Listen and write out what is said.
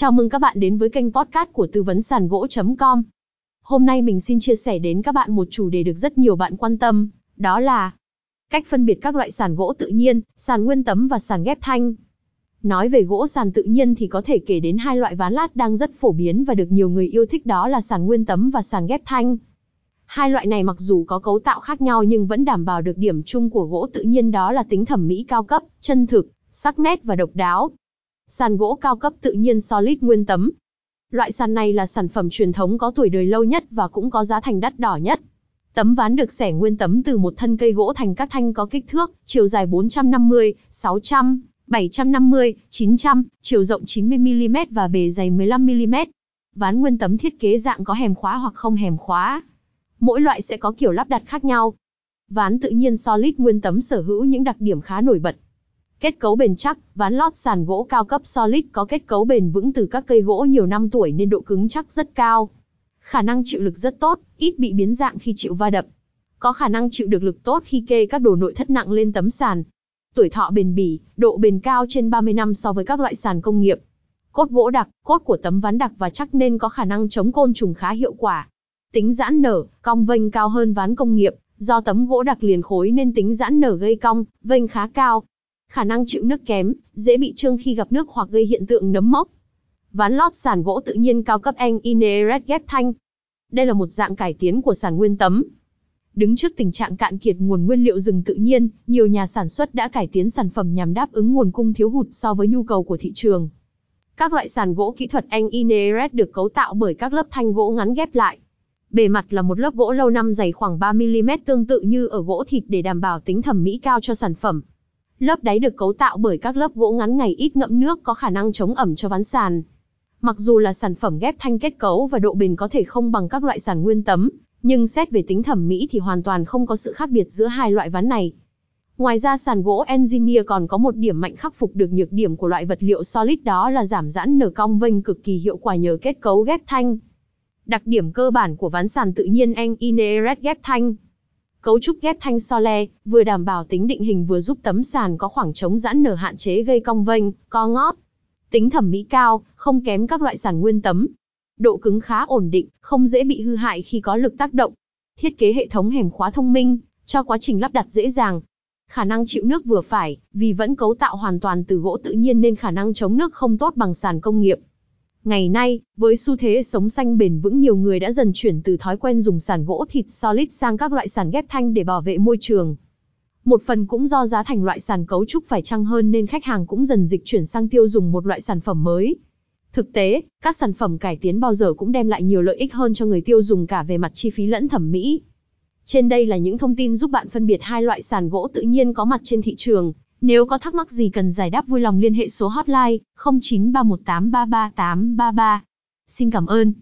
Chào mừng các bạn đến với kênh podcast của tư vấn sàn gỗ.com. Hôm nay mình xin chia sẻ đến các bạn một chủ đề được rất nhiều bạn quan tâm, đó là cách phân biệt các loại sàn gỗ tự nhiên, sàn nguyên tấm và sàn ghép thanh. Nói về gỗ sàn tự nhiên thì có thể kể đến hai loại ván lát đang rất phổ biến và được nhiều người yêu thích đó là sàn nguyên tấm và sàn ghép thanh. Hai loại này mặc dù có cấu tạo khác nhau nhưng vẫn đảm bảo được điểm chung của gỗ tự nhiên đó là tính thẩm mỹ cao cấp, chân thực, sắc nét và độc đáo. Sàn gỗ cao cấp tự nhiên solid nguyên tấm. Loại sàn này là sản phẩm truyền thống có tuổi đời lâu nhất và cũng có giá thành đắt đỏ nhất. Tấm ván được xẻ nguyên tấm từ một thân cây gỗ thành các thanh có kích thước, chiều dài 450, 600, 750, 900, chiều rộng 90mm và bề dày 15mm. Ván nguyên tấm thiết kế dạng có hèm khóa hoặc không hèm khóa. Mỗi loại sẽ có kiểu lắp đặt khác nhau. Ván tự nhiên solid nguyên tấm sở hữu những đặc điểm khá nổi bật. Kết cấu bền chắc, ván lót sàn gỗ cao cấp solid có kết cấu bền vững từ các cây gỗ nhiều năm tuổi nên độ cứng chắc rất cao. Khả năng chịu lực rất tốt, ít bị biến dạng khi chịu va đập. Có khả năng chịu được lực tốt khi kê các đồ nội thất nặng lên tấm sàn. Tuổi thọ bền bỉ, độ bền cao trên 30 năm so với các loại sàn công nghiệp. Cốt gỗ đặc, cốt của tấm ván đặc và chắc nên có khả năng chống côn trùng khá hiệu quả. Tính giãn nở, cong vênh cao hơn ván công nghiệp, do tấm gỗ đặc liền khối nên tính giãn nở gây cong, vênh khá cao. Khả năng chịu nước kém, dễ bị trương khi gặp nước hoặc gây hiện tượng nấm mốc. Ván lót sàn gỗ tự nhiên cao cấp Anh ghép thanh. Đây là một dạng cải tiến của sàn nguyên tấm. Đứng trước tình trạng cạn kiệt nguồn nguyên liệu rừng tự nhiên, nhiều nhà sản xuất đã cải tiến sản phẩm nhằm đáp ứng nguồn cung thiếu hụt so với nhu cầu của thị trường. Các loại sàn gỗ kỹ thuật Anh được cấu tạo bởi các lớp thanh gỗ ngắn ghép lại. Bề mặt là một lớp gỗ lâu năm dày khoảng 3mm tương tự như ở gỗ thịt để đảm bảo tính thẩm mỹ cao cho sản phẩm. Lớp đáy được cấu tạo bởi các lớp gỗ ngắn ngày ít ngậm nước có khả năng chống ẩm cho ván sàn. Mặc dù là sản phẩm ghép thanh kết cấu và độ bền có thể không bằng các loại sàn nguyên tấm, nhưng xét về tính thẩm mỹ thì hoàn toàn không có sự khác biệt giữa hai loại ván này. Ngoài ra sàn gỗ Engineer còn có một điểm mạnh khắc phục được nhược điểm của loại vật liệu solid đó là giảm giãn nở cong vênh cực kỳ hiệu quả nhờ kết cấu ghép thanh. Đặc điểm cơ bản của ván sàn tự nhiên engineered ghép thanh. Cấu trúc ghép thanh so le, vừa đảm bảo tính định hình vừa giúp tấm sàn có khoảng trống giãn nở hạn chế gây cong vênh, co ngót. Tính thẩm mỹ cao, không kém các loại sàn nguyên tấm. Độ cứng khá ổn định, không dễ bị hư hại khi có lực tác động. Thiết kế hệ thống hẻm khóa thông minh, cho quá trình lắp đặt dễ dàng. Khả năng chịu nước vừa phải, vì vẫn cấu tạo hoàn toàn từ gỗ tự nhiên nên khả năng chống nước không tốt bằng sàn công nghiệp. Ngày nay, với xu thế sống xanh bền vững nhiều người đã dần chuyển từ thói quen dùng sàn gỗ thịt solid sang các loại sàn ghép thanh để bảo vệ môi trường. Một phần cũng do giá thành loại sàn cấu trúc phải chăng hơn nên khách hàng cũng dần dịch chuyển sang tiêu dùng một loại sản phẩm mới. Thực tế, các sản phẩm cải tiến bao giờ cũng đem lại nhiều lợi ích hơn cho người tiêu dùng cả về mặt chi phí lẫn thẩm mỹ. Trên đây là những thông tin giúp bạn phân biệt hai loại sàn gỗ tự nhiên có mặt trên thị trường. Nếu có thắc mắc gì cần giải đáp vui lòng liên hệ số hotline 0931833833. Xin cảm ơn.